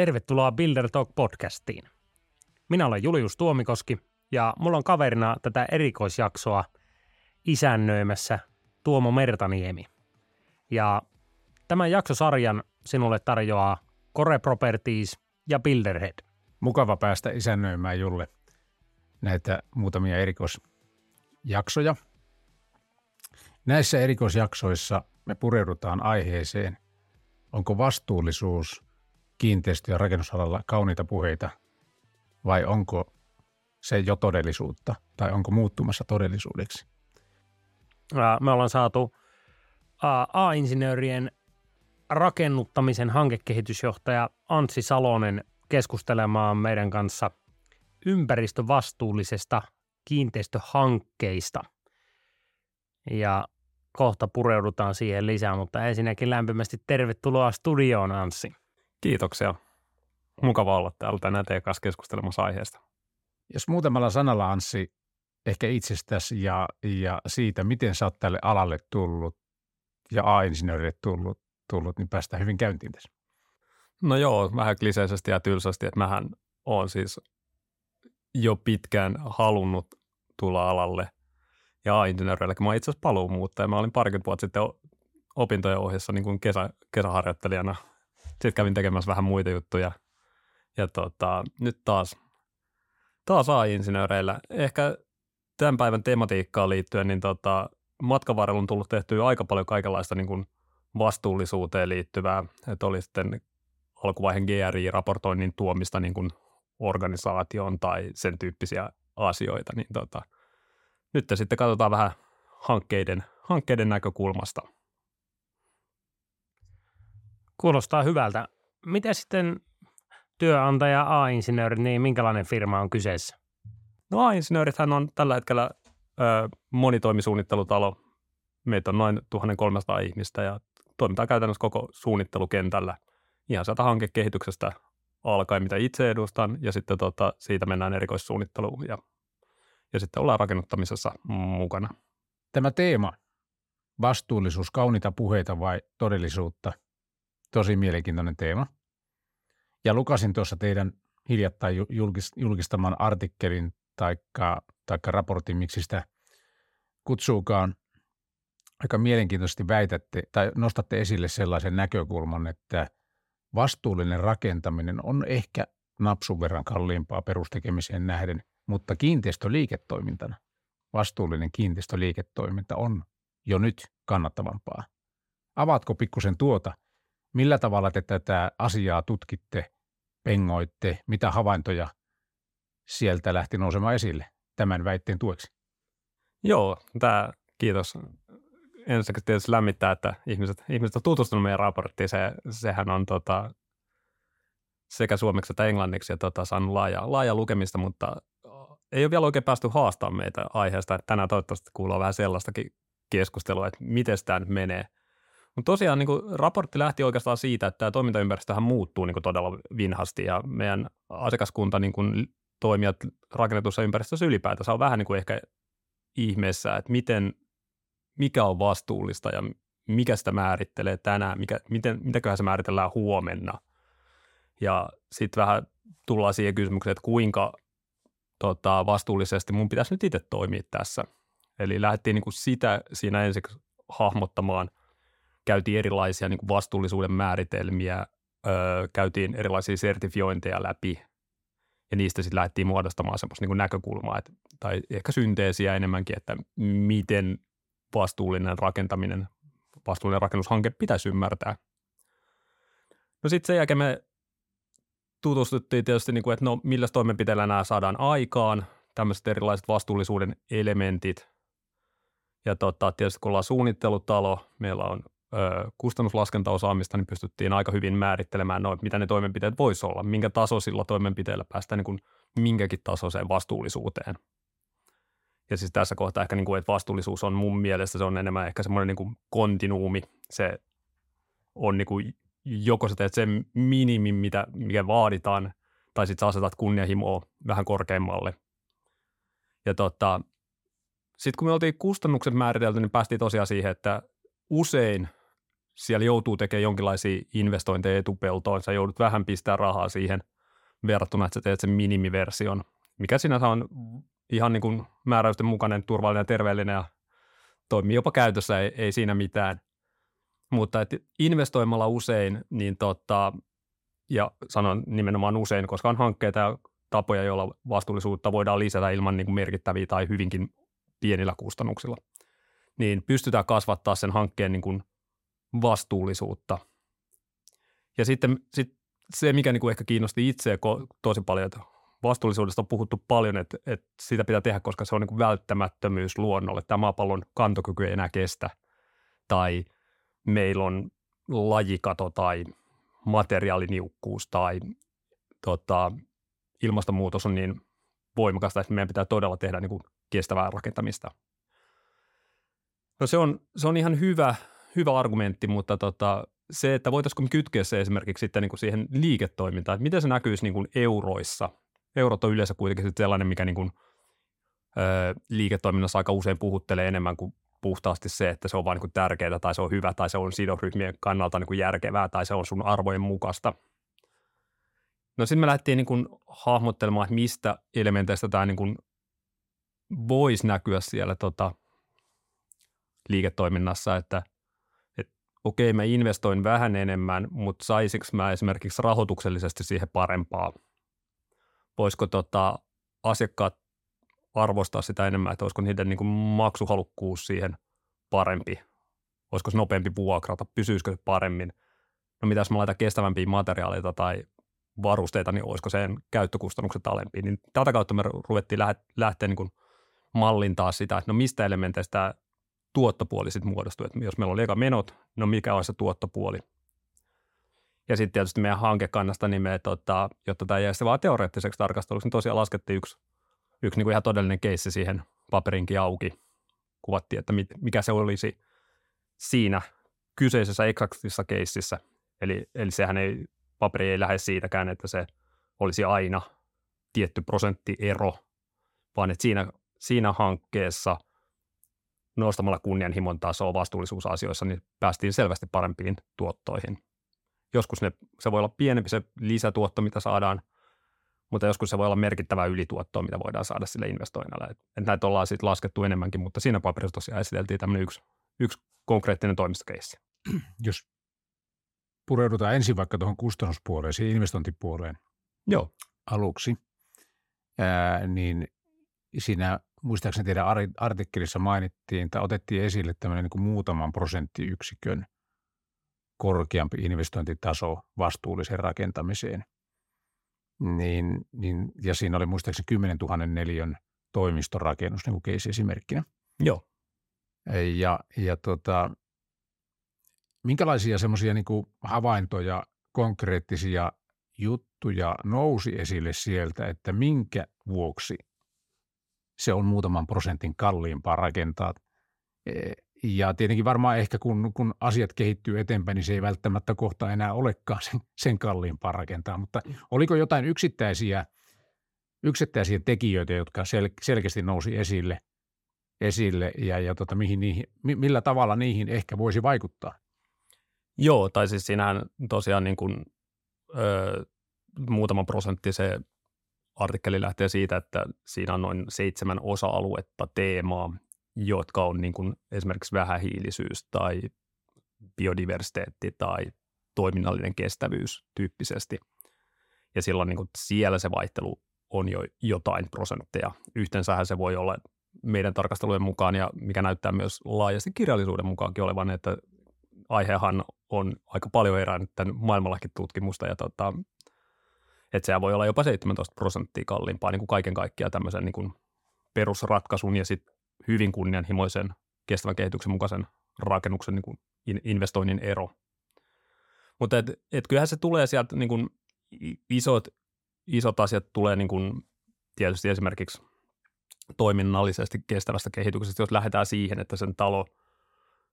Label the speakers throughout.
Speaker 1: Tervetuloa Builder Talk podcastiin. Minä olen Julius Tuomikoski ja mulla on kaverina tätä erikoisjaksoa isännöimässä Tuomo Mertaniemi. Ja tämän jaksosarjan sinulle tarjoaa Core Properties ja Builderhead.
Speaker 2: Mukava päästä isännöimään Julle näitä muutamia erikoisjaksoja. Näissä erikoisjaksoissa me pureudutaan aiheeseen, onko vastuullisuus kiinteistö- ja rakennusalalla kauniita puheita vai onko se jo todellisuutta tai onko muuttumassa todellisuudeksi?
Speaker 1: Me ollaan saatu A-insinöörien rakennuttamisen hankekehitysjohtaja Antsi Salonen keskustelemaan meidän kanssa ympäristövastuullisesta kiinteistöhankkeista. Ja kohta pureudutaan siihen lisää, mutta ensinnäkin lämpimästi tervetuloa studioon, Anssi.
Speaker 3: Kiitoksia. Mukava olla täällä tänään teidän kanssa keskustelemassa aiheesta.
Speaker 2: Jos muutamalla sanalla, Anssi, ehkä itsestäsi ja, ja siitä, miten sä oot tälle alalle tullut ja A-insinöörille tullut, tullut, niin päästään hyvin käyntiin tässä.
Speaker 3: No joo, vähän kliseisesti ja tylsästi, että mähän on siis jo pitkään halunnut tulla alalle ja A-insinööreille, mä itse asiassa paluumuuttaja. Mä olin parikymmentä vuotta sitten opintojen ohjassa niin kuin kesä, kesäharjoittelijana. Sitten kävin tekemässä vähän muita juttuja. Ja tota, nyt taas, taas A-insinööreillä. Ehkä tämän päivän tematiikkaan liittyen, niin tota, matkan varrella on tullut tehtyä aika paljon kaikenlaista niin kuin vastuullisuuteen liittyvää. Että oli sitten alkuvaiheen GRI-raportoinnin tuomista niin kuin organisaation tai sen tyyppisiä asioita, niin tota, nyt sitten katsotaan vähän hankkeiden, hankkeiden näkökulmasta.
Speaker 1: Kuulostaa hyvältä. Miten sitten työnantaja A-insinööri, niin minkälainen firma on kyseessä?
Speaker 3: No A-insinöörithän on tällä hetkellä ö, monitoimisuunnittelutalo. Meitä on noin 1300 ihmistä ja toimitaan käytännössä koko suunnittelukentällä ihan sieltä hankekehityksestä alkaen, mitä itse edustan, ja sitten tota, siitä mennään erikoissuunnitteluun ja, ja sitten ollaan rakennuttamisessa mukana.
Speaker 2: Tämä teema, vastuullisuus, kaunita puheita vai todellisuutta, tosi mielenkiintoinen teema. Ja lukasin tuossa teidän hiljattain julkistaman artikkelin tai raportin, miksi sitä kutsuukaan. Aika mielenkiintoisesti väitätte tai nostatte esille sellaisen näkökulman, että – vastuullinen rakentaminen on ehkä napsun verran kalliimpaa perustekemiseen nähden, mutta kiinteistöliiketoimintana, vastuullinen kiinteistöliiketoiminta on jo nyt kannattavampaa. Avaatko pikkusen tuota, millä tavalla te tätä asiaa tutkitte, pengoitte, mitä havaintoja sieltä lähti nousemaan esille tämän väitteen tueksi?
Speaker 3: Joo, tämä, kiitos ensinnäkin tietysti lämmittää, että ihmiset, ihmiset on tutustunut meidän raporttiin. Se, sehän on tota, sekä suomeksi että englanniksi ja tota, saanut laaja, laaja lukemista, mutta ei ole vielä oikein päästy haastamaan meitä aiheesta. Tänään toivottavasti kuuluu vähän sellaistakin keskustelua, että miten tämä nyt menee. Mutta tosiaan niin raportti lähti oikeastaan siitä, että tämä toimintaympäristöhän muuttuu niin todella vinhasti ja meidän asiakaskunta niin kuin, toimijat rakennetussa ympäristössä ylipäätänsä on vähän niin kuin ehkä ihmeessä, että miten mikä on vastuullista ja mikä sitä määrittelee tänään, mikä, miten, mitäköhän se määritellään huomenna. Ja sitten vähän tullaan siihen kysymykseen, että kuinka tota, vastuullisesti mun pitäisi nyt itse toimia tässä. Eli lähdettiin niin kuin sitä siinä ensiksi hahmottamaan, käytiin erilaisia niin kuin vastuullisuuden määritelmiä, öö, käytiin erilaisia sertifiointeja läpi, ja niistä sitten lähdettiin muodostamaan semmoista niin näkökulmaa, että, tai ehkä synteesiä enemmänkin, että miten vastuullinen rakentaminen, vastuullinen rakennushanke pitäisi ymmärtää. No sitten sen jälkeen me tutustuttiin tietysti, niin kuin, että no millä toimenpiteillä nämä saadaan aikaan, tämmöiset erilaiset vastuullisuuden elementit. Ja tota, tietysti kun ollaan suunnittelutalo, meillä on ö, kustannuslaskentaosaamista, niin pystyttiin aika hyvin määrittelemään, no, mitä ne toimenpiteet voisi olla, minkä tasoisilla toimenpiteillä päästään niin kuin minkäkin tasoiseen vastuullisuuteen – ja siis tässä kohtaa ehkä, niin kuin, että vastuullisuus on mun mielestä, se on enemmän ehkä semmoinen niin kuin kontinuumi. Se on niin kuin, joko sä teet sen minimin, mitä, mikä vaaditaan, tai sitten sä asetat kunnianhimoa vähän korkeammalle. Ja tota, sitten kun me oltiin kustannukset määritelty, niin päästiin tosiaan siihen, että usein siellä joutuu tekemään jonkinlaisia investointeja etupeltoon, sä joudut vähän pistää rahaa siihen verrattuna, että sä teet sen minimiversion, mikä sinänsä on ihan niin kuin määräysten mukainen, turvallinen ja terveellinen ja toimii jopa käytössä, ei, ei siinä mitään. Mutta että investoimalla usein, niin tota, ja sanon nimenomaan usein, koska on hankkeita ja tapoja, joilla vastuullisuutta voidaan lisätä ilman niin kuin merkittäviä tai hyvinkin pienillä kustannuksilla, niin pystytään kasvattaa sen hankkeen niin kuin vastuullisuutta. Ja sitten sit se, mikä niin kuin ehkä kiinnosti itseä tosi paljon, että vastuullisuudesta on puhuttu paljon, että, että sitä pitää tehdä, koska se on niin kuin välttämättömyys luonnolle. Tämä maapallon kantokyky ei enää kestä. Tai meillä on lajikato tai materiaaliniukkuus tai tota, ilmastonmuutos on niin voimakasta, että meidän pitää todella tehdä niin kuin kestävää rakentamista. No se on, se on ihan hyvä, hyvä argumentti, mutta tota, se, että voitaisiinko me kytkeä se esimerkiksi sitten niin kuin siihen liiketoimintaan, että miten se näkyisi niin kuin euroissa. Eurot on yleensä kuitenkin sellainen, mikä niin kuin, ö, liiketoiminnassa aika usein puhuttelee enemmän kuin puhtaasti se, että se on vain niin tärkeää tai se on hyvä tai se on sidosryhmien kannalta niin kuin järkevää tai se on sun arvojen mukaista. No sitten me lähdettiin niin kuin hahmottelemaan, että mistä elementeistä tämä niin kuin voisi näkyä siellä tota, liiketoiminnassa, että et, okei, mä investoin vähän enemmän, mutta saisinko mä esimerkiksi rahoituksellisesti siihen parempaa? Voisiko tota, asiakkaat arvostaa sitä enemmän, että olisiko niiden niin kuin maksuhalukkuus siihen parempi? Olisiko se nopeampi vuokrata? Pysyisikö se paremmin? No mitä jos mä laitan kestävämpiä materiaaleita tai varusteita, niin olisiko sen käyttökustannukset alempi? Niin tätä kautta me ruvettiin lähteä niin kuin mallintaa sitä, että no mistä elementeistä tuottopuoli sitten muodostuu. Että jos meillä oli eka menot, no mikä on se tuottopuoli? Ja sitten tietysti meidän hankekannasta, niin me, tota, jotta tämä jäisi vaan teoreettiseksi tarkasteluksi, niin tosiaan laskettiin yksi, yksi niin kuin ihan todellinen keissi siihen paperinkin auki. Kuvattiin, että mikä se olisi siinä kyseisessä eksaktissa keississä. Eli, eli sehän ei, paperi ei lähde siitäkään, että se olisi aina tietty prosenttiero, vaan että siinä, siinä hankkeessa – nostamalla kunnianhimon tasoa vastuullisuusasioissa, niin päästiin selvästi parempiin tuottoihin. Joskus ne, se voi olla pienempi se lisätuotto, mitä saadaan, mutta joskus se voi olla merkittävä ylituotto, mitä voidaan saada sille investoinnalle. Et, et näitä ollaan sitten laskettu enemmänkin, mutta siinä paperissa tosiaan esiteltiin tämmöinen yksi, yksi konkreettinen toimistokeissi.
Speaker 2: Jos pureudutaan ensin vaikka tuohon kustannuspuoleen, siihen investointipuoleen
Speaker 3: Joo.
Speaker 2: aluksi, ää, niin siinä muistaakseni teidän artikkelissa mainittiin tai otettiin esille tämmöinen niin kuin muutaman prosenttiyksikön korkeampi investointitaso vastuulliseen rakentamiseen. Niin, niin, ja siinä oli muistaakseni 10 000 neliön toimistorakennus niin kuin esimerkkinä.
Speaker 3: Joo.
Speaker 2: Ja, ja tota, minkälaisia semmoisia niin havaintoja, konkreettisia juttuja nousi esille sieltä, että minkä vuoksi se on muutaman prosentin kalliimpaa rakentaa. E, ja tietenkin varmaan ehkä kun, kun asiat kehittyy eteenpäin, niin se ei välttämättä kohta enää olekaan sen, sen kalliimpaa rakentaa. Mutta mm. oliko jotain yksittäisiä, yksittäisiä tekijöitä, jotka sel, selkeästi nousi esille, esille ja, ja tota, mihin niihin, millä tavalla niihin ehkä voisi vaikuttaa?
Speaker 3: Joo, tai siis siinähän tosiaan niin kuin, ö, muutama prosentti se artikkeli lähtee siitä, että siinä on noin seitsemän osa-aluetta teemaa, jotka on niin kuin esimerkiksi vähähiilisyys tai biodiversiteetti tai toiminnallinen kestävyys tyyppisesti. Ja silloin niin kuin siellä se vaihtelu on jo jotain prosentteja. Yhteensähän se voi olla meidän tarkastelujen mukaan ja mikä näyttää myös laajasti kirjallisuuden mukaankin olevan, että aihehan on aika paljon tämän maailmallakin tutkimusta ja tota, että sehän voi olla jopa 17 prosenttia kalliimpaa niin kuin kaiken kaikkiaan tämmöisen niin kuin perusratkaisun ja sitten hyvin kunnianhimoisen kestävän kehityksen mukaisen rakennuksen niin kuin investoinnin ero. Mutta et, et kyllähän se tulee sieltä niin kuin isot, isot asiat tulee niin kuin tietysti esimerkiksi toiminnallisesti kestävästä kehityksestä, jos lähdetään siihen, että sen talo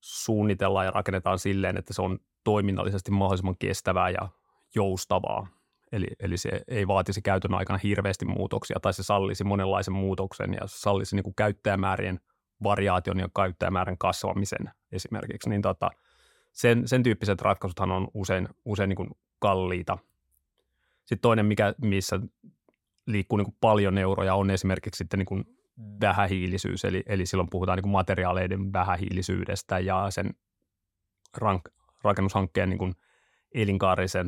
Speaker 3: suunnitellaan ja rakennetaan silleen, että se on toiminnallisesti mahdollisimman kestävää ja joustavaa, Eli, eli se ei vaatisi käytön aikana hirveästi muutoksia tai se sallisi monenlaisen muutoksen ja sallisi niin kuin käyttäjämäärien variaation ja käyttäjämäärän kasvamisen esimerkiksi, niin tota, sen, sen tyyppiset ratkaisuthan on usein, usein niin kuin kalliita. Sitten toinen, mikä, missä liikkuu niin kuin paljon euroja, on esimerkiksi sitten niin kuin vähähiilisyys, eli, eli silloin puhutaan niin kuin materiaaleiden vähähiilisyydestä ja sen rank, rakennushankkeen niin kuin elinkaarisen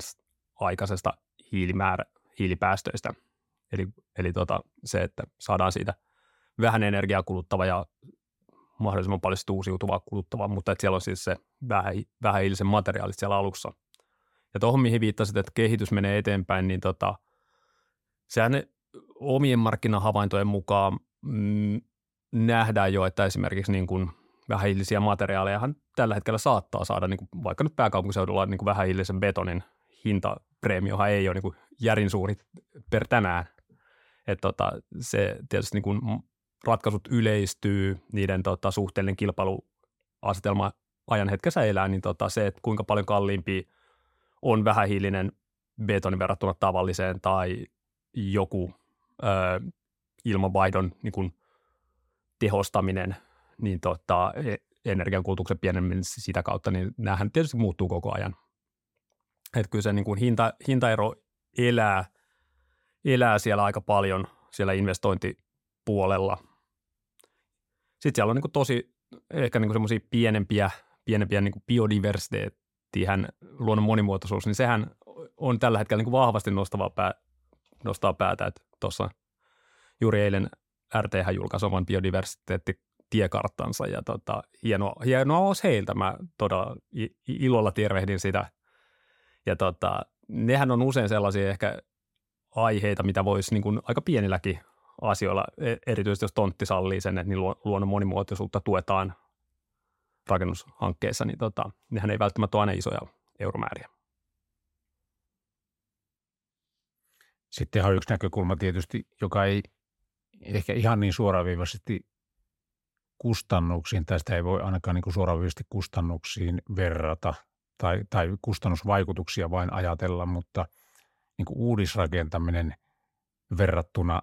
Speaker 3: aikaisesta hiilimäärä, hiilipäästöistä. Eli, eli tota, se, että saadaan siitä vähän energiaa kuluttava ja mahdollisimman paljon uusiutuvaa kuluttavaa, mutta että siellä on siis se vähähiilisen materiaalit siellä alussa. Ja tuohon, mihin viittasit, että kehitys menee eteenpäin, niin tota, sehän omien markkinahavaintojen mukaan mm, nähdään jo, että esimerkiksi niin kuin vähähiilisiä materiaaleja tällä hetkellä saattaa saada, niin kuin vaikka nyt pääkaupunkiseudulla niin kuin vähähiilisen betonin hintapreemiohan ei ole niin kuin järin suuri per tänään. Että tota, se tietysti niin kuin ratkaisut yleistyy, niiden tota, suhteellinen kilpailuasetelma ajan hetkessä elää, niin tota, se, että kuinka paljon kalliimpi on vähähiilinen betoni verrattuna tavalliseen tai joku ö, ilmanvaihdon niin kuin tehostaminen, niin tota, e, energiankulutuksen pienemmin sitä kautta, niin näähän tietysti muuttuu koko ajan. Että kyllä se niin kuin hinta, hintaero elää, elää siellä aika paljon siellä investointipuolella. Sitten siellä on niin kuin tosi ehkä niin semmoisia pienempiä, pienempiä niin kuin biodiversiteettihän, luonnon monimuotoisuus, niin sehän on tällä hetkellä niin kuin vahvasti nostava pää, nostaa päätä. Että tuossa juuri eilen RTH julkaisi oman biodiversiteettitiekarttansa ja tota, hienoa, hienoa olisi heiltä. Mä todella ilolla tervehdin sitä. Ja tota, nehän on usein sellaisia ehkä aiheita, mitä voisi niin kuin aika pienilläkin asioilla, e, erityisesti jos tontti sallii sen, että niin luonnon monimuotoisuutta tuetaan rakennushankkeessa, niin tota, nehän ei välttämättä ole aina isoja euromääriä.
Speaker 2: Sitten on yksi näkökulma tietysti, joka ei ehkä ihan niin suoraviivaisesti kustannuksiin, tästä ei voi ainakaan niin suoraviivaisesti kustannuksiin verrata tai, tai kustannusvaikutuksia vain ajatella, mutta niin kuin uudisrakentaminen verrattuna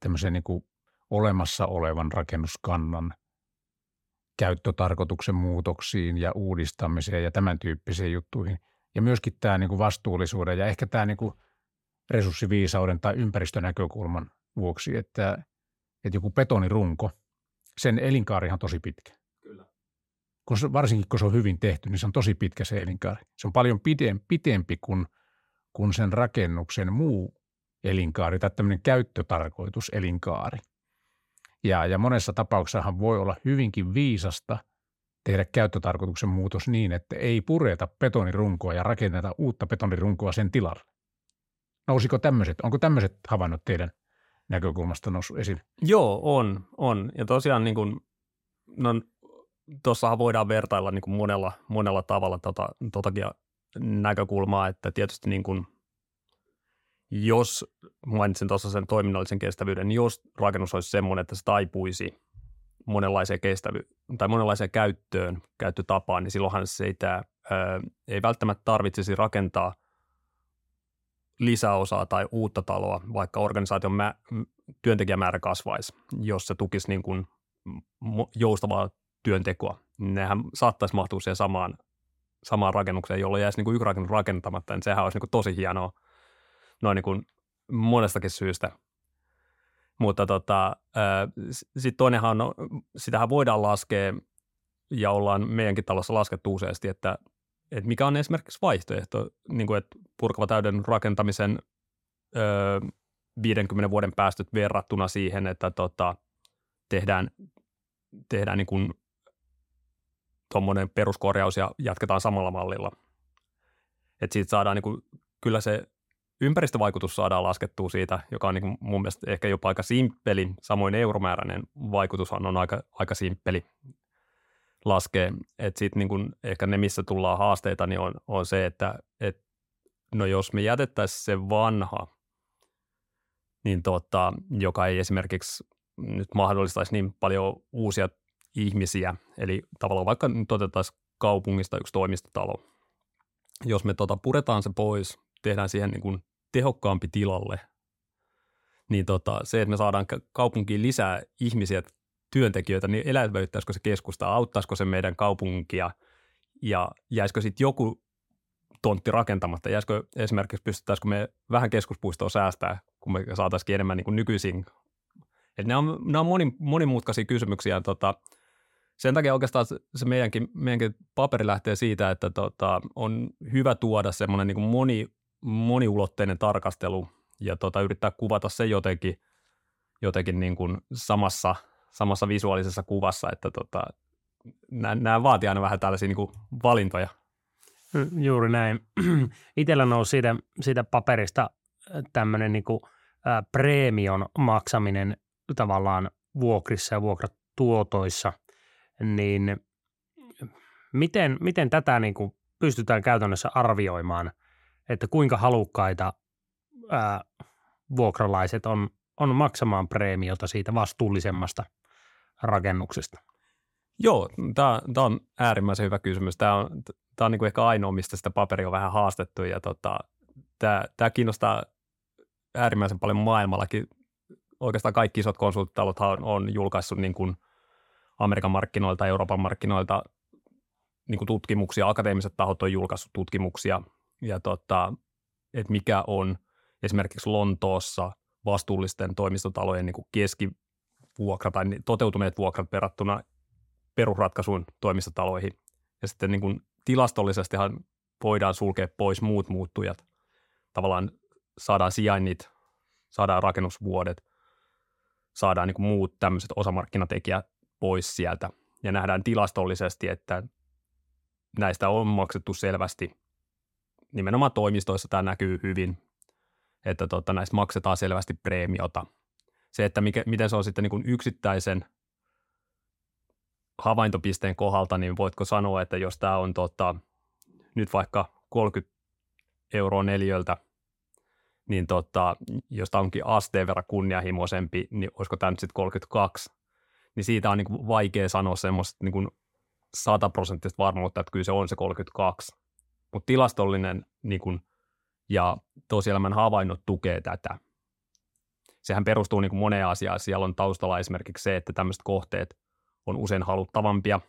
Speaker 2: tämmöiseen niin kuin olemassa olevan rakennuskannan käyttötarkoituksen muutoksiin ja uudistamiseen ja tämän tyyppisiin juttuihin. Ja myöskin tämä niin kuin vastuullisuuden ja ehkä tämä niin kuin resurssiviisauden tai ympäristönäkökulman vuoksi, että, että joku betonirunko, sen elinkaarihan tosi pitkä. Kun se, varsinkin kun se on hyvin tehty, niin se on tosi pitkä se elinkaari. Se on paljon pitempi kuin, kuin sen rakennuksen muu elinkaari tai tämmöinen käyttötarkoitus elinkaari. Ja, ja monessa tapauksessahan voi olla hyvinkin viisasta tehdä käyttötarkoituksen muutos niin, että ei pureta betonirunkoa ja rakenneta uutta betonirunkoa sen tilalle. Nousiko tämmöiset, onko tämmöiset havainnot teidän näkökulmasta noussut esille?
Speaker 3: Joo, on, on. Ja tosiaan niin kuin, no, tuossahan voidaan vertailla niin kuin monella, monella tavalla tota, totakin näkökulmaa, että tietysti niin kuin, jos, mainitsin tuossa sen toiminnallisen kestävyyden, niin jos rakennus olisi semmoinen, että se taipuisi monenlaiseen kestävy- tai monenlaiseen käyttöön, käyttötapaan, niin silloinhan sitä ö, ei välttämättä tarvitsisi rakentaa lisäosaa tai uutta taloa, vaikka organisaation mä, työntekijämäärä kasvaisi, jos se tukisi niin kuin joustavaa työntekoa. Nehän saattaisi mahtua siihen samaan, samaan rakennukseen, jolloin jäisi niin kuin yksi rakennus rakentamatta, niin sehän olisi niin kuin tosi hienoa noin niin kuin monestakin syystä. Mutta tota, sitten toinenhan on, sitähän voidaan laskea ja ollaan meidänkin talossa laskettu useasti, että että mikä on esimerkiksi vaihtoehto, niin kuin, että purkava täyden rakentamisen ö, 50 vuoden päästöt verrattuna siihen, että tota, tehdään, tehdään niin kuin tuommoinen peruskorjaus ja jatketaan samalla mallilla. Että siitä saadaan niin kuin, kyllä se ympäristövaikutus saadaan laskettua siitä, joka on niin mun mielestä ehkä jopa aika simppeli. Samoin euromääräinen vaikutushan on aika, aika simppeli laskee. Että sitten niin ehkä ne, missä tullaan haasteita, niin on, on se, että et, no jos me jätettäisiin se vanha, niin tota, joka ei esimerkiksi nyt mahdollistaisi niin paljon uusia ihmisiä, eli tavallaan vaikka nyt otettaisiin kaupungista yksi toimistotalo, jos me tota, puretaan se pois, tehdään siihen niin kuin tehokkaampi tilalle, niin tota, se, että me saadaan kaupunkiin lisää ihmisiä työntekijöitä, niin elävöittäisikö se keskusta, auttaisiko se meidän kaupunkia ja jäisikö sitten joku tontti rakentamatta, jäisikö esimerkiksi pystyttäisikö me vähän keskuspuistoa säästää, kun me saataisiin enemmän niin kuin nykyisin. Eli nämä on, nämä on moni, monimutkaisia kysymyksiä. Tota, sen takia oikeastaan se meidänkin, meidänkin paperi lähtee siitä, että tota, on hyvä tuoda semmoinen niin moni, moniulotteinen tarkastelu ja tota, yrittää kuvata se jotenkin, jotenkin niin kuin samassa, samassa visuaalisessa kuvassa, että tota, nämä vaatii aina vähän tällaisia niin kuin valintoja.
Speaker 1: Juuri näin. Itellä nousi siitä, siitä paperista tämmöinen niin kuin, ä, preemion maksaminen tavallaan vuokrissa ja vuokratuotoissa, niin miten, miten tätä niin kuin pystytään käytännössä arvioimaan, että kuinka halukkaita ää, vuokralaiset on, on maksamaan preemiota siitä vastuullisemmasta rakennuksesta?
Speaker 3: Joo, tämä on äärimmäisen hyvä kysymys. Tämä on, tämä on niin kuin ehkä ainoa, mistä sitä paperia on vähän haastettu ja tota, tämä kiinnostaa äärimmäisen paljon maailmallakin. Oikeastaan kaikki isot konsulttitalot on, on julkaissut niin kuin Amerikan markkinoilta, Euroopan markkinoilta niin kuin tutkimuksia, akateemiset tahot on julkaissut tutkimuksia ja tota, että mikä on esimerkiksi Lontoossa vastuullisten toimistotalojen niin kuin keskivuokra tai toteutuneet vuokrat verrattuna perusratkaisuun toimistotaloihin. Ja sitten niin kuin tilastollisestihan voidaan sulkea pois muut muuttujat. Tavallaan saadaan sijainnit, saadaan rakennusvuodet, saadaan niin kuin muut tämmöiset osamarkkinatekijät pois sieltä. Ja nähdään tilastollisesti, että näistä on maksettu selvästi. Nimenomaan toimistoissa tämä näkyy hyvin, että tota, näistä maksetaan selvästi preemiota. Se, että mikä, miten se on sitten niin kuin yksittäisen havaintopisteen kohdalta, niin voitko sanoa, että jos tämä on tota, nyt vaikka 30 euroa neljöltä, niin tota, jos tämä onkin asteen verran kunnianhimoisempi, niin olisiko tämä nyt sitten 32, niin siitä on niin kuin vaikea sanoa semmoista niin kuin sataprosenttista varmuutta, että kyllä se on se 32. Mutta tilastollinen niin kuin, ja tosielämän havainnot tukee tätä. Sehän perustuu niin kuin moneen asiaan. Siellä on taustalla esimerkiksi se, että tämmöiset kohteet on usein haluttavampia,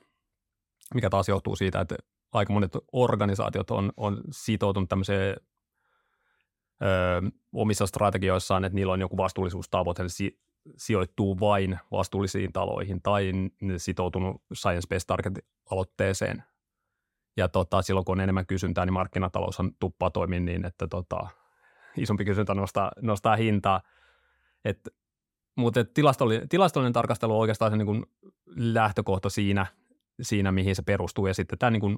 Speaker 3: mikä taas johtuu siitä, että aika monet organisaatiot on, on sitoutunut tämmöiseen ö, omissa strategioissaan, että niillä on joku vastuullisuustavoite, sijoittuu vain vastuullisiin taloihin tai sitoutunut Science-Based Target-aloitteeseen. Ja tota, silloin kun on enemmän kysyntää, niin markkinataloushan tuppaa toimia niin, että tota, isompi kysyntä nostaa, nostaa hintaa. Et mutta tilastollinen, tilastollinen tarkastelu on oikeastaan se niin kuin lähtökohta siinä, siinä, mihin se perustuu. Ja sitten tämä niin kuin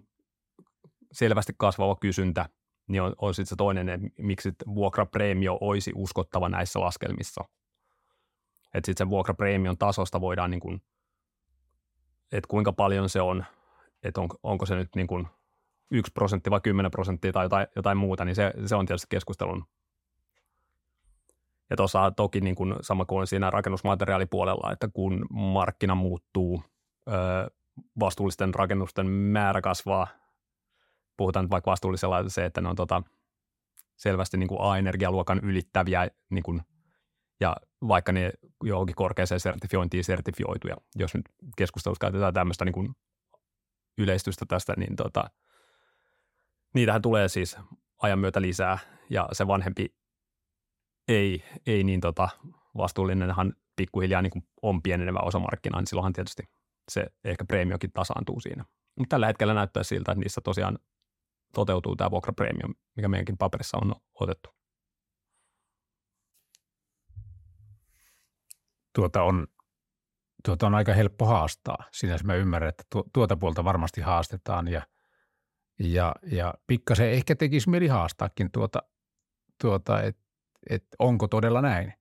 Speaker 3: selvästi kasvava kysyntä niin on, on sitten se toinen, miksi vuokrapreemio olisi uskottava näissä laskelmissa. Että sitten sen vuokrapreemion tasosta voidaan, niin kuin, että kuinka paljon se on, että on, onko se nyt niin kuin 1 prosentti vai 10 prosenttia tai jotain, jotain muuta, niin se, se on tietysti keskustelun. Ja tuossa toki niin kuin sama kuin siinä rakennusmateriaalipuolella, että kun markkina muuttuu, vastuullisten rakennusten määrä kasvaa, puhutaan nyt vaikka vastuullisella se, että ne on tota, selvästi niin kuin A-energialuokan ylittäviä niin kuin, ja vaikka ne johonkin korkeaseen sertifiointiin sertifioituja, jos nyt keskustelussa käytetään tämmöistä niin kuin yleistystä tästä, niin tota, niitähän tulee siis ajan myötä lisää ja se vanhempi ei, ei niin tota, vastuullinenhan pikkuhiljaa niin on pienenevä osa markkinaa, niin silloinhan tietysti se ehkä preemiokin tasaantuu siinä. Mutta tällä hetkellä näyttää siltä, että niissä tosiaan toteutuu tämä vuokrapreemio, mikä meidänkin paperissa on otettu.
Speaker 2: Tuota on, tuota on aika helppo haastaa. Sinänsä mä ymmärrän, että tuota puolta varmasti haastetaan ja, ja, ja pikkasen ehkä tekisi mieli haastaakin tuota, tuota että että onko todella näin,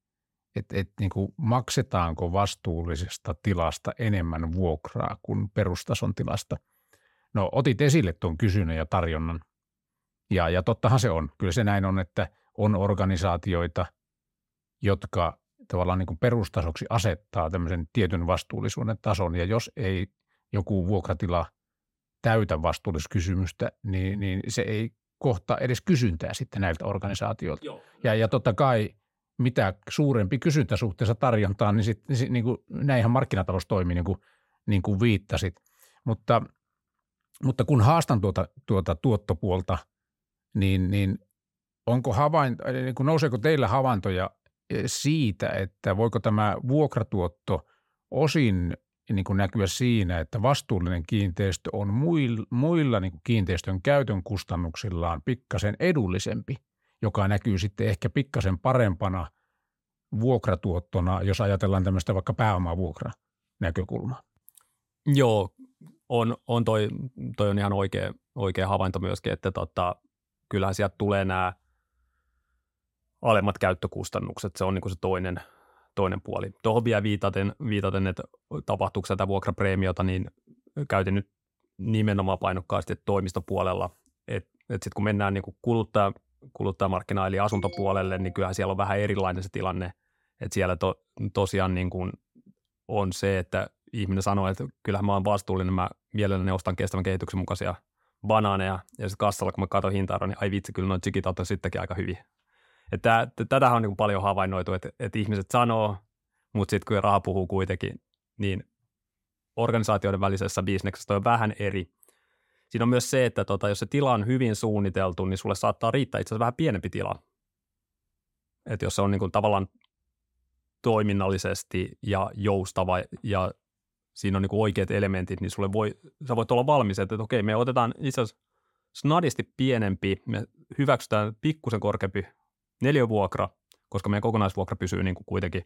Speaker 2: että et, niin kuin maksetaanko vastuullisesta tilasta enemmän vuokraa kuin perustason tilasta. No otit esille tuon kysynnän ja tarjonnan. Ja, ja tottahan se on. Kyllä se näin on, että on organisaatioita, jotka tavallaan niin kuin perustasoksi asettaa tämmöisen tietyn vastuullisuuden tason. Ja jos ei joku vuokratila täytä vastuullisuuskysymystä, niin, niin se ei kohta edes kysyntää sitten näiltä organisaatioilta. Joo. Ja, ja totta kai mitä suurempi kysyntä suhteessa tarjontaan, niin, sit, niin, niin kuin, näinhän markkinatalous toimii, niin kuin, niin kuin viittasit. Mutta Mutta kun haastan tuota, tuota tuottopuolta, niin, niin onko havainto, niin kuin nouseeko teillä havaintoja siitä, että voiko tämä vuokratuotto osin niin kuin näkyä siinä, että vastuullinen kiinteistö on muilla, niin kuin kiinteistön käytön kustannuksillaan pikkasen edullisempi, joka näkyy sitten ehkä pikkasen parempana vuokratuottona, jos ajatellaan tämmöistä vaikka pääomavuokra näkökulmaa.
Speaker 3: Joo, on, on toi, toi on ihan oikea, oikea havainto myöskin, että tota, kyllähän sieltä tulee nämä alemmat käyttökustannukset, se on niin kuin se toinen, toinen puoli. Tuohon vielä viitaten, viitaten että tapahtuuko tätä vuokrapreemiota, niin käytin nyt nimenomaan painokkaasti toimistopuolella, että et sitten kun mennään niin kuin kuluttaja, kuluttajamarkkina eli asuntopuolelle, niin kyllähän siellä on vähän erilainen se tilanne, että siellä to, tosiaan niin kuin on se, että ihminen sanoo, että kyllähän mä oon vastuullinen, mä mielelläni ostan kestävän kehityksen mukaisia banaaneja, ja sitten kassalla, kun mä katson hintaa, niin ai vitsi, kyllä noin chikitat on sittenkin aika hyviä. Että tätähän on niin paljon havainnoitu, että, että ihmiset sanoo, mutta sitten kun raha puhuu kuitenkin, niin organisaatioiden välisessä bisneksessä on vähän eri. Siinä on myös se, että tota, jos se tila on hyvin suunniteltu, niin sulle saattaa riittää itse asiassa vähän pienempi tila. Että jos se on niin kuin tavallaan toiminnallisesti ja joustava ja siinä on niin kuin oikeat elementit, niin sulle voi, sä voit olla valmis, että, että okei, me otetaan itse asiassa snadisti pienempi, me hyväksytään pikkusen korkeampi neliövuokra, koska meidän kokonaisvuokra pysyy niin kuin kuitenkin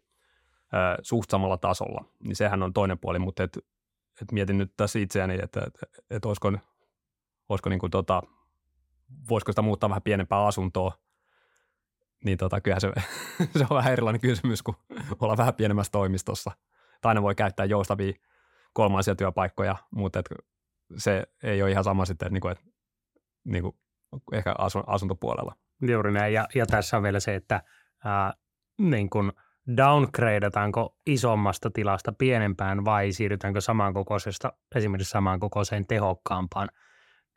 Speaker 3: ää, suht samalla tasolla, niin sehän on toinen puoli, mutta et, et mietin nyt tässä itseäni, että et, et olisiko, olisiko niin kuin tota, voisiko sitä muuttaa vähän pienempää asuntoa, niin tota, kyllähän se, se on vähän erilainen kysymys kuin olla vähän pienemmässä toimistossa. Tai aina voi käyttää joustavia kolmansia työpaikkoja, mutta et se ei ole ihan sama sitten, niin kuin, että, niin kuin ehkä asuntopuolella.
Speaker 1: Juuri näin, ja, ja tässä on vielä se, että ää, niin kuin downgradetaanko isommasta tilasta pienempään vai siirrytäänkö samankokoisesta esimerkiksi samankokoiseen tehokkaampaan,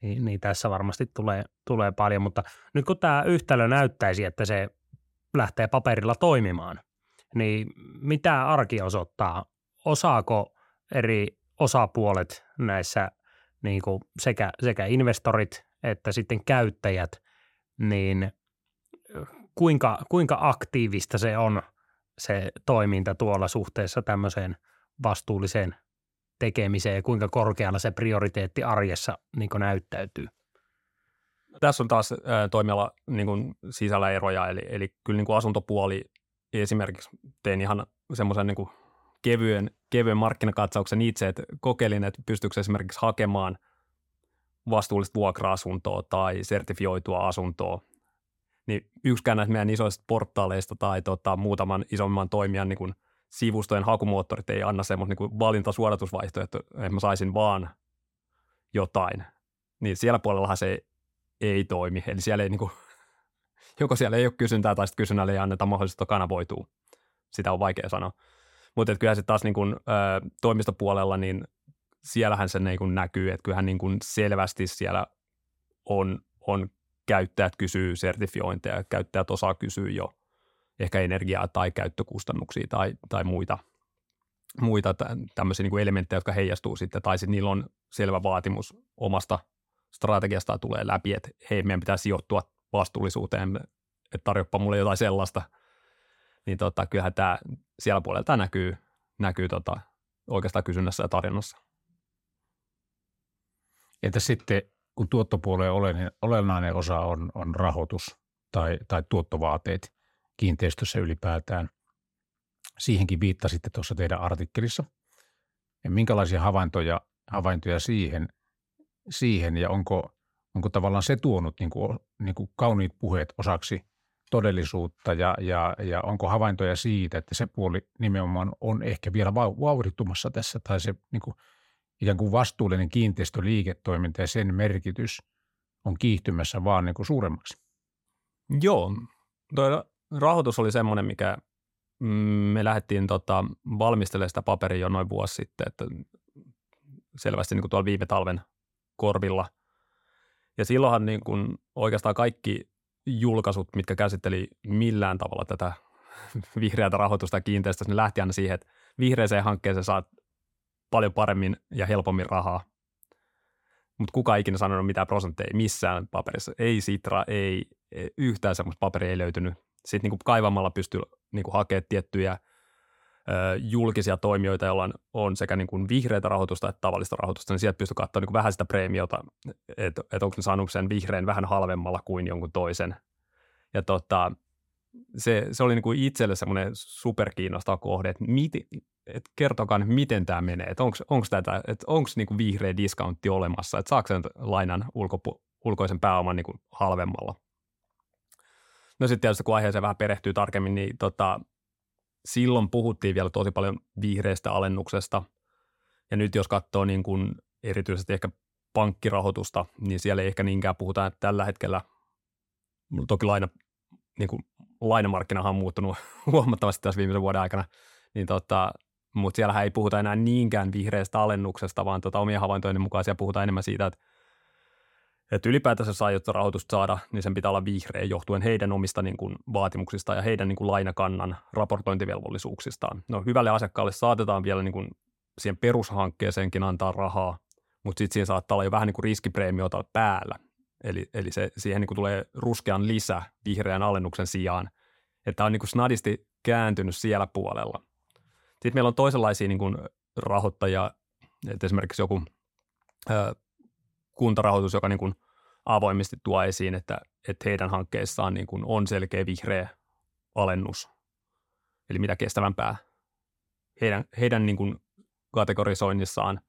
Speaker 1: niin, niin tässä varmasti tulee, tulee paljon, mutta nyt kun tämä yhtälö näyttäisi, että se lähtee paperilla toimimaan, niin mitä arki osoittaa? Osaako eri osapuolet näissä niin kuin sekä, sekä investorit että sitten käyttäjät, niin kuinka, kuinka aktiivista se on se toiminta tuolla suhteessa tämmöiseen vastuulliseen tekemiseen ja kuinka korkealla se prioriteetti arjessa niin näyttäytyy?
Speaker 3: Tässä on taas äh, toimiala niin kuin sisällä eroja, eli, eli kyllä niin kuin asuntopuoli esimerkiksi tein ihan semmoisen niin kevyen, kevyen markkinakatsauksen itse, että kokeilin, että pystyykö esimerkiksi hakemaan vastuullista vuokra-asuntoa tai sertifioitua asuntoa. Niin yksikään näistä meidän isoista portaaleista tai tota, muutaman isomman toimijan niin kuin sivustojen hakumuottorit ei anna semmoista niin valintasuodatusvaihtoehto, että mä saisin vaan jotain. Niin siellä puolellahan se ei toimi. Eli siellä ei niin kuin, joko siellä ei ole kysyntää tai sitten kysynnälle ei anneta mahdollisuutta kanavoituu. Sitä on vaikea sanoa. Mutta kyllä se taas niin kuin, ö, toimistopuolella, niin siellähän se niin kuin näkyy, että kyllähän niin kuin selvästi siellä on, on käyttäjät kysyy sertifiointeja, käyttäjät osaa kysyä jo ehkä energiaa tai käyttökustannuksia tai, tai muita, muita tämmöisiä niin kuin elementtejä, jotka heijastuu sitten, tai sitten niillä on selvä vaatimus omasta strategiasta tulee läpi, että hei, meidän pitää sijoittua vastuullisuuteen, että tarjopa mulle jotain sellaista – niin tota, kyllähän tämä siellä puolella tämä näkyy, näkyy tota, oikeastaan kysynnässä ja tarjonnassa.
Speaker 2: Entä sitten, kun tuottopuoleen olennainen osa on, on rahoitus tai, tai tuottovaateet kiinteistössä ylipäätään, siihenkin viittasitte tuossa teidän artikkelissa. Ja minkälaisia havaintoja, havaintoja siihen, siihen ja onko, onko tavallaan se tuonut niin kuin, niin kuin kauniit puheet osaksi todellisuutta ja, ja, ja onko havaintoja siitä, että se puoli nimenomaan on ehkä vielä vauhdittumassa tässä tai se niin kuin, ikään kuin vastuullinen kiinteistöliiketoiminta ja sen merkitys on kiihtymässä vaan niin kuin suuremmaksi?
Speaker 3: Joo, tuo rahoitus oli semmoinen, mikä mm, me lähdettiin tota, valmistelemaan sitä paperia jo noin vuosi sitten, että selvästi niin kuin tuolla viime talven korvilla. Ja silloinhan niin kuin oikeastaan kaikki julkaisut, mitkä käsitteli millään tavalla tätä vihreätä rahoitusta kiinteistöstä, ne lähti aina siihen, että vihreäseen hankkeeseen saat paljon paremmin ja helpommin rahaa. mutta kukaan ikinä sanonut mitään prosentteja missään paperissa. Ei Sitra, ei, ei yhtään semmoista paperia ei löytynyt. Sitten niin kuin kaivamalla pystyy niin kuin hakemaan tiettyjä ö, julkisia toimijoita, joilla on, on sekä niin kuin vihreitä rahoitusta että tavallista rahoitusta, niin sieltä pystyy katsoa niin kuin vähän sitä preemiota, että, että onko ne saanut sen vihreän vähän halvemmalla kuin jonkun toisen. Ja tota, se, se oli niin kuin itselle semmoinen superkiinnostava kohde, että, miti, että kertokaa nyt, miten tämä menee, että onko tätä, niin vihreä discountti olemassa, että saako sen lainan ulkopu, ulkoisen pääoman niin kuin halvemmalla. No sitten tietysti kun aiheeseen vähän perehtyy tarkemmin, niin tota, silloin puhuttiin vielä tosi paljon vihreästä alennuksesta. Ja nyt jos katsoo niin kuin erityisesti ehkä pankkirahoitusta, niin siellä ei ehkä niinkään puhuta, että tällä hetkellä, toki laina, niin kuin lainamarkkinahan on muuttunut huomattavasti tässä viimeisen vuoden aikana, niin tota, mutta siellä ei puhuta enää niinkään vihreästä alennuksesta, vaan tota omien havaintojen mukaan siellä puhutaan enemmän siitä, että, että ylipäätänsä saa jotta rahoitusta saada, niin sen pitää olla vihreä johtuen heidän omista niin kuin, vaatimuksista ja heidän niin kuin, lainakannan raportointivelvollisuuksistaan. No hyvälle asiakkaalle saatetaan vielä niin kuin, siihen perushankkeeseenkin antaa rahaa, mutta sitten siinä saattaa olla jo vähän niin kuin riskipreemiota päällä. Eli, eli se, siihen niin kuin tulee ruskean lisä vihreän alennuksen sijaan, että on niin kuin snadisti kääntynyt siellä puolella – sitten meillä on toisenlaisia niin kuin rahoittajia, että esimerkiksi joku ö, kuntarahoitus, joka niin kuin avoimesti tuo esiin, että, että heidän hankkeissaan niin kuin on selkeä vihreä alennus, eli mitä kestävämpää heidän, heidän niin kuin kategorisoinnissaan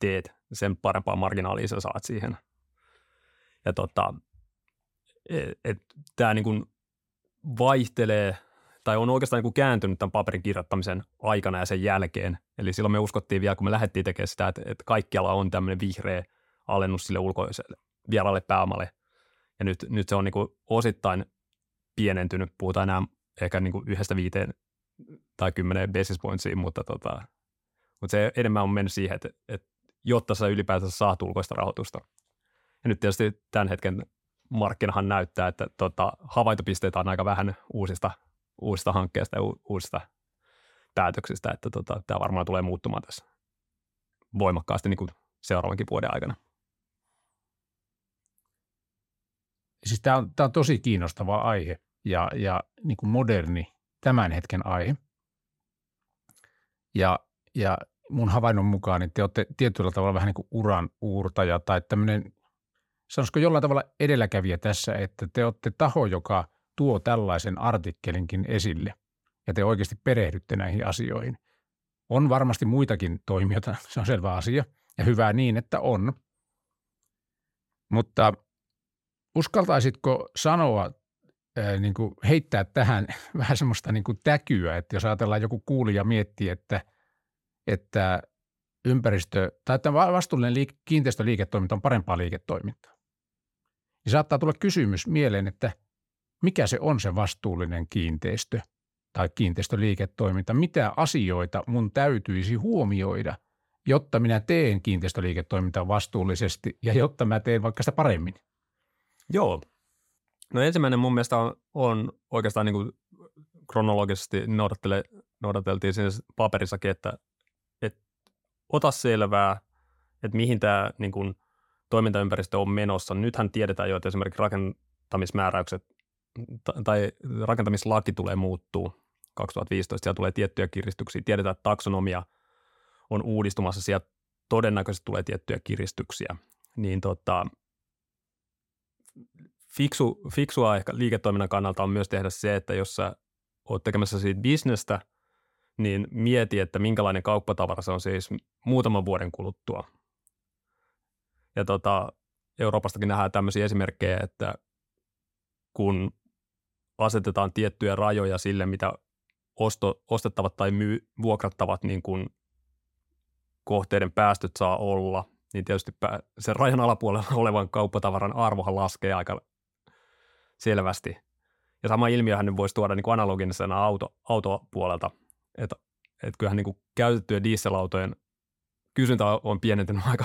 Speaker 3: teet, sen parempaa marginaalia sä saat siihen. Ja tota, et, tämä niin vaihtelee – tai on oikeastaan niin kuin kääntynyt tämän paperin kirjoittamisen aikana ja sen jälkeen. Eli silloin me uskottiin vielä, kun me lähdettiin tekemään sitä, että, että kaikkialla on tämmöinen vihreä alennus sille ulkoiselle vieralle pääomalle. Ja nyt, nyt se on niin kuin osittain pienentynyt. Puhutaan enää ehkä niin kuin yhdestä viiteen tai kymmenen basis pointsiin, mutta, tota, mutta se enemmän on mennyt siihen, että, että jotta sä ylipäätänsä saat ulkoista rahoitusta. Ja nyt tietysti tämän hetken markkinahan näyttää, että tota, havaintopisteitä on aika vähän uusista uusista hankkeista ja uusista päätöksistä, että tota, tämä varmaan tulee muuttumaan tässä voimakkaasti niin kuin seuraavankin vuoden aikana.
Speaker 2: Siis tämä on, tämä on tosi kiinnostava aihe ja, ja niin kuin moderni tämän hetken aihe. Ja, ja mun havainnon mukaan niin te olette tietyllä tavalla vähän niin kuin uran uurtaja tai tämmöinen, sanoisiko jollain tavalla edelläkävijä tässä, että te olette taho, joka tuo tällaisen artikkelinkin esille ja te oikeasti perehdytte näihin asioihin. On varmasti muitakin toimijoita, se on selvä asia ja hyvää niin, että on. Mutta uskaltaisitko sanoa, niin kuin heittää tähän vähän semmoista niin kuin täkyä, että jos ajatellaan joku kuulija miettii, että, että ympäristö tai että vastuullinen liike, kiinteistöliiketoiminta on parempaa liiketoimintaa, niin saattaa tulla kysymys mieleen, että mikä se on se vastuullinen kiinteistö tai kiinteistöliiketoiminta, mitä asioita mun täytyisi huomioida, jotta minä teen kiinteistöliiketoimintaa vastuullisesti ja jotta mä teen vaikka sitä paremmin.
Speaker 3: Joo. No ensimmäinen mun mielestä on, on oikeastaan niin kuin kronologisesti noudateltiin siinä paperissakin, että, että ota selvää, että mihin tämä niin kuin, toimintaympäristö on menossa. Nythän tiedetään jo, että esimerkiksi rakentamismääräykset tai rakentamislaki tulee muuttuu 2015, siellä tulee tiettyjä kiristyksiä. Tiedetään, että taksonomia on uudistumassa, siellä todennäköisesti tulee tiettyjä kiristyksiä. Niin tota, fiksu, fiksua ehkä liiketoiminnan kannalta on myös tehdä se, että jos sä oot tekemässä siitä bisnestä, niin mieti, että minkälainen kauppatavara se on siis muutaman vuoden kuluttua. Ja tota, Euroopastakin nähdään tämmöisiä esimerkkejä, että kun asetetaan tiettyjä rajoja sille, mitä osto, ostettavat tai myy, vuokrattavat niin kuin kohteiden päästöt saa olla, niin tietysti sen rajan alapuolella olevan kauppatavaran arvohan laskee aika selvästi. Ja sama ilmiöhän nyt voisi tuoda niin kuin analogisena auto, autopuolelta, että, että kyllähän niin kuin käytettyjen dieselautojen kysyntä on pienentynyt aika,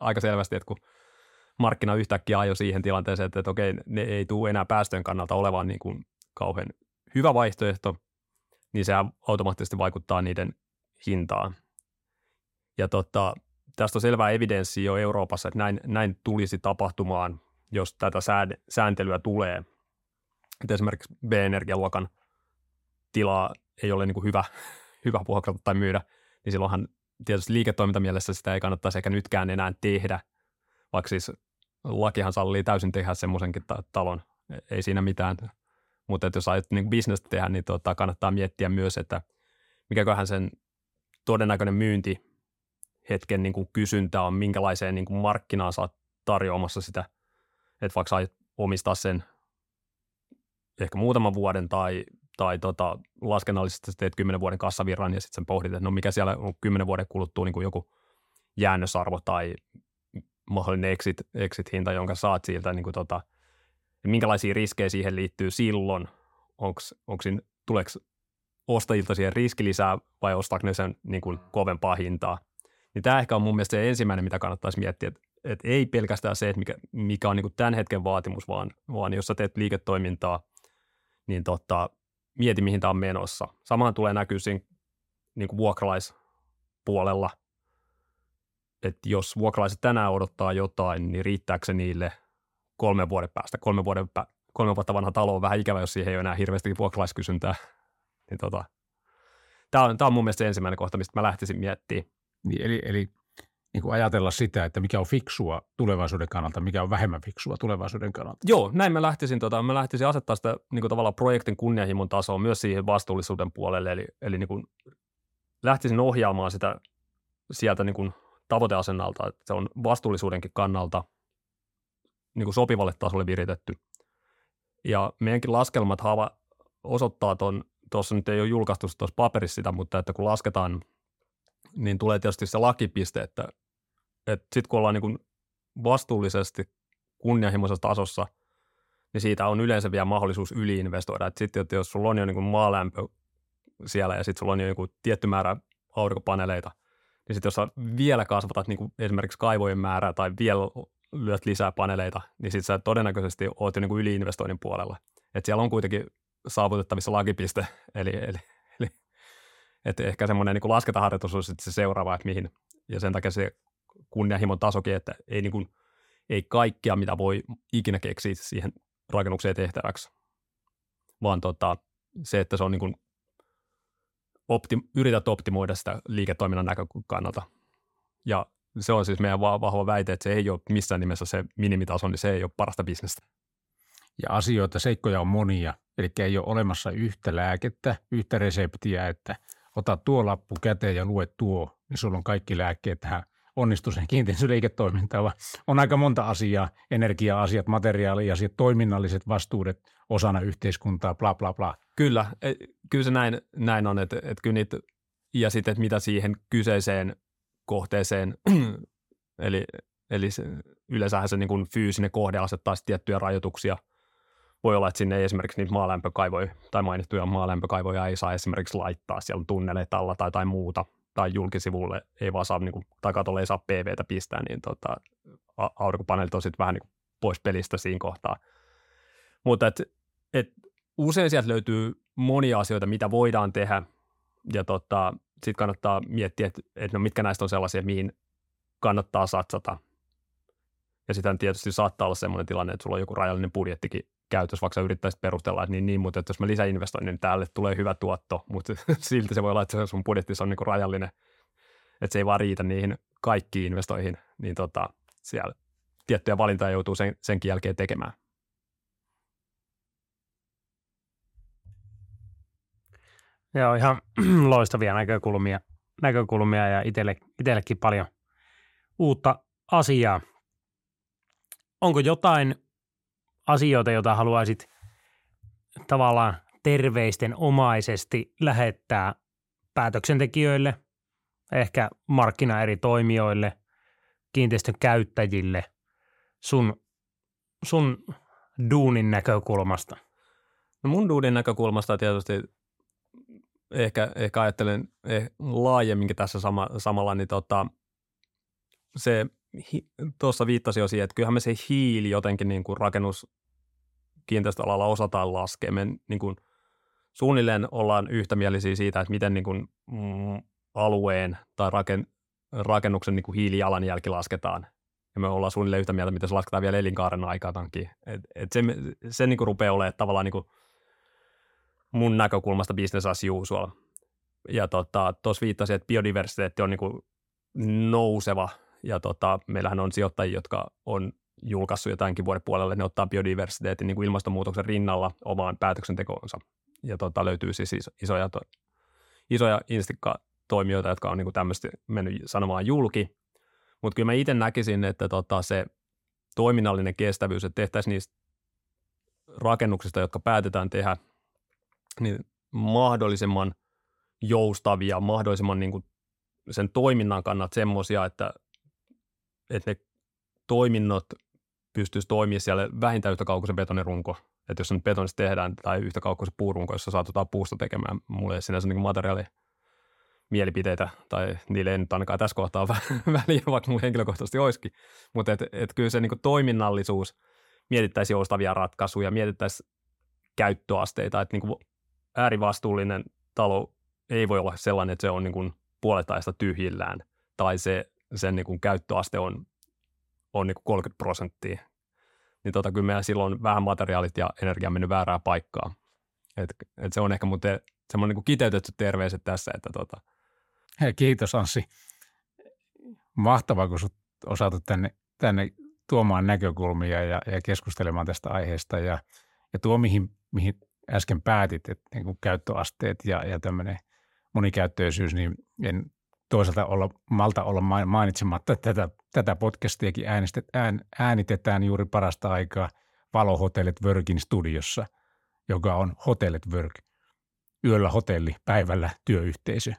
Speaker 3: aika selvästi, että kun markkina yhtäkkiä ajoi siihen tilanteeseen, että, että okei, ne ei tule enää päästöjen kannalta olevan niin kuin kauhean hyvä vaihtoehto, niin se automaattisesti vaikuttaa niiden hintaan. Ja tota, tästä on selvää evidenssiä jo Euroopassa, että näin, näin tulisi tapahtumaan, jos tätä sääntelyä tulee. Että esimerkiksi B-energialuokan tilaa ei ole niin kuin hyvä, hyvä vuokrata tai myydä, niin silloinhan tietysti liiketoimintamielessä sitä ei kannattaisi ehkä nytkään enää tehdä, vaikka siis lakihan sallii täysin tehdä semmoisenkin talon, ei siinä mitään. Mutta jos aiot niin bisnestä tehdä, niin tota, kannattaa miettiä myös, että mikäköhän sen todennäköinen myynti hetken niin kuin kysyntä on, minkälaiseen niin kuin markkinaan oot tarjoamassa sitä, että vaikka sä omistaa sen ehkä muutaman vuoden tai, tai tota, laskennallisesti teet kymmenen vuoden kassavirran ja sitten sen pohdit, että no mikä siellä on kymmenen vuoden kuluttua niin kuin joku jäännösarvo tai mahdollinen exit, exit-hinta, jonka saat siltä, niin kuin tota, minkälaisia riskejä siihen liittyy silloin, onko tuleeko ostajilta siihen riski lisää vai ostaako ne sen niin kuin kovempaa hintaa. Niin tämä ehkä on mun mielestä se ensimmäinen, mitä kannattaisi miettiä, että, että ei pelkästään se, että mikä, mikä on niin kuin tämän hetken vaatimus, vaan, vaan jos sä teet liiketoimintaa, niin tota, mieti, mihin tämä on menossa. Samaan tulee näkyä siinä niin kuin vuokralaispuolella, että jos vuokralaiset tänään odottaa jotain, niin riittääkö se niille kolmen vuoden päästä? Kolme, vuoden pä- kolme vuotta vanha talo on vähän ikävä, jos siihen ei ole enää hirveästi vuokralaiskysyntää. niin tota, tämä on, tämä on mun mielestä se ensimmäinen kohta, mistä mä lähtisin miettimään.
Speaker 2: Niin, eli eli niin kuin ajatella sitä, että mikä on fiksua tulevaisuuden kannalta, mikä on vähemmän fiksua tulevaisuuden kannalta.
Speaker 3: Joo, näin mä lähtisin, tota, mä lähtisin asettaa sitä niin kuin tavallaan projektin kunnianhimon tasoa myös siihen vastuullisuuden puolelle, eli, eli niin kuin lähtisin ohjaamaan sitä sieltä niin kuin tavoiteasennalta, että se on vastuullisuudenkin kannalta niin kuin sopivalle tasolle viritetty. Ja meidänkin laskelmat hava osoittaa tuon, tuossa nyt ei ole julkaistu tuossa paperissa sitä, mutta että kun lasketaan, niin tulee tietysti se lakipiste, että, että sitten kun ollaan niin vastuullisesti kunnianhimoisessa tasossa, niin siitä on yleensä vielä mahdollisuus yliinvestoida. Sitten jos sulla on jo niin maalämpö siellä ja sitten sulla on jo joku tietty määrä aurinkopaneeleita, niin sitten jos sä vielä kasvatat niin kuin esimerkiksi kaivojen määrää tai vielä lyöt lisää paneeleita, niin sitten sä todennäköisesti oot jo niin yliinvestoinnin puolella. Että siellä on kuitenkin saavutettavissa lakipiste, eli, eli, eli että ehkä semmoinen niin lasketaharjoitus on sitten se seuraava, että mihin, ja sen takia se kunnianhimon tasokin, että ei, niin kuin, ei kaikkea, mitä voi ikinä keksiä siihen rakennukseen tehtäväksi, vaan tota, se, että se on niin kuin opti, yrität optimoida sitä liiketoiminnan näkökannalta. Ja se on siis meidän vahva väite, että se ei ole missään nimessä se minimitaso, niin se ei ole parasta bisnestä.
Speaker 2: Ja asioita, seikkoja on monia, eli ei ole olemassa yhtä lääkettä, yhtä reseptiä, että ota tuo lappu käteen ja lue tuo, niin sulla on kaikki lääkkeet tähän onnistuisen kiinteistöliiketoimintaan, vaan on aika monta asiaa, energia-asiat, materiaaliasiat, toiminnalliset vastuudet osana yhteiskuntaa, bla bla bla.
Speaker 3: Kyllä, e, kyllä se näin, näin on, että, että kyllä niitä, ja sitten, että mitä siihen kyseiseen kohteeseen, eli, eli se, yleensähän se niin kuin fyysinen kohde asettaa tiettyjä rajoituksia. Voi olla, että sinne esimerkiksi niitä maalämpökaivoja tai mainittuja maalämpökaivoja ei saa esimerkiksi laittaa siellä tunneleita alla tai, tai muuta, tai julkisivulle ei vaan saa, niin kuin, tai katolle ei saa PVtä pistää, niin tota, aurinkopaneelit on sitten vähän niin pois pelistä siinä kohtaa. Mutta et, et, usein sieltä löytyy monia asioita, mitä voidaan tehdä, ja tota, sitten kannattaa miettiä, että, että no mitkä näistä on sellaisia, mihin kannattaa satsata. Ja sitten tietysti saattaa olla sellainen tilanne, että sulla on joku rajallinen budjettikin käytössä, vaikka sä yrittäisit perustella, että niin, niin mutta että jos mä lisäinvestoin, niin tälle tulee hyvä tuotto, mutta silti se voi olla, että sun budjettissa on niin rajallinen, että se ei vaan riitä niihin kaikkiin investoihin, niin tota, siellä tiettyjä valintoja joutuu sen, senkin jälkeen tekemään.
Speaker 1: Joo, ihan loistavia näkökulmia, näkökulmia ja itelle, itsellekin paljon uutta asiaa. Onko jotain asioita, joita haluaisit tavallaan terveisten omaisesti lähettää päätöksentekijöille, ehkä markkina eri toimijoille, kiinteistön käyttäjille sun, sun duunin näkökulmasta?
Speaker 3: No mun duunin näkökulmasta tietysti ehkä, ehkä ajattelen eh, laajemminkin tässä sama, samalla, niin tota, se tuossa viittasi jo siihen, että kyllähän me se hiili jotenkin niin kuin rakennus kiinteistöalalla osataan laskea. Me niin kuin suunnilleen ollaan yhtämielisiä siitä, että miten niin kuin, mm, alueen tai raken, rakennuksen niin kuin hiilijalanjälki lasketaan. Ja me ollaan suunnilleen yhtä mieltä, mitä se lasketaan vielä elinkaaren aikanakin. Et, et se se niin kuin rupeaa olemaan tavallaan niin kuin mun näkökulmasta business as usual. Ja tuossa tota, viittasin, että biodiversiteetti on niin kuin nouseva. Ja tota, meillähän on sijoittajia, jotka on julkaissut jotainkin vuoden puolelle, ne ottaa biodiversiteetin niin kuin ilmastonmuutoksen rinnalla omaan päätöksentekoonsa. Ja tota, löytyy siis isoja, to, isoja instikka-toimijoita, jotka on niin kuin tämmöistä mennyt sanomaan julki. Mutta kyllä mä itse näkisin, että tota, se toiminnallinen kestävyys, että tehtäisiin niistä rakennuksista, jotka päätetään tehdä, niin mahdollisimman joustavia, mahdollisimman niin kuin sen toiminnan kannalta semmoisia, että, että ne toiminnot pystyisi toimia siellä vähintään yhtä kaukoisen betonirunko. Että jos se nyt betonista tehdään tai yhtä kaukoisen puurunko, jossa saatetaan puusta tekemään, mulle ei sinänsä niin materiaali mielipiteitä, tai niille ei nyt ainakaan tässä kohtaa ole väliä, vaikka mulla henkilökohtaisesti olisikin. Mutta et, et kyllä se niin toiminnallisuus, mietittäisiin joustavia ratkaisuja, mietittäisiin käyttöasteita, että niin äärivastuullinen talo ei voi olla sellainen, että se on niin puoletaista tyhjillään, tai se, sen niin käyttöaste on on niin kuin 30 prosenttia, niin tota, kyllä meillä silloin vähän materiaalit ja energia on mennyt väärään paikkaan. Et, et se on ehkä mun te, semmoinen niin kiteytetty terveiset tässä. Että tota.
Speaker 2: Hei, kiitos Anssi. Mahtavaa, kun sut osaatu tänne, tänne tuomaan näkökulmia ja, ja keskustelemaan tästä aiheesta. Ja, ja tuo, mihin, mihin äsken päätit, että niin kuin käyttöasteet ja, ja tämmöinen monikäyttöisyys, niin en toisaalta olla, malta olla mainitsematta, että tätä, tätä podcastiakin äänestet, ään, äänitetään juuri parasta aikaa Valo Hotellet Workin studiossa, joka on Hotellet Work, yöllä hotelli, päivällä työyhteisö.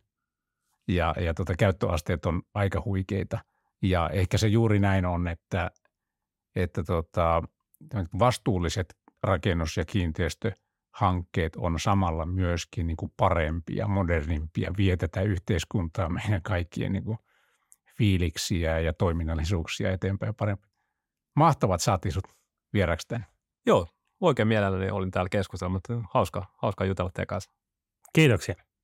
Speaker 2: Ja, ja tota, käyttöasteet on aika huikeita. Ja ehkä se juuri näin on, että, että tota, vastuulliset rakennus- ja kiinteistö – hankkeet on samalla myöskin niin kuin parempia, modernimpia, vie tätä yhteiskuntaa meidän kaikkien niin kuin fiiliksiä ja toiminnallisuuksia eteenpäin parempi. Mahtavat saatiin sut vieraksi tänne.
Speaker 3: Joo, oikein mielelläni olin täällä mutta hauska, hauska jutella teidän kanssa.
Speaker 1: Kiitoksia.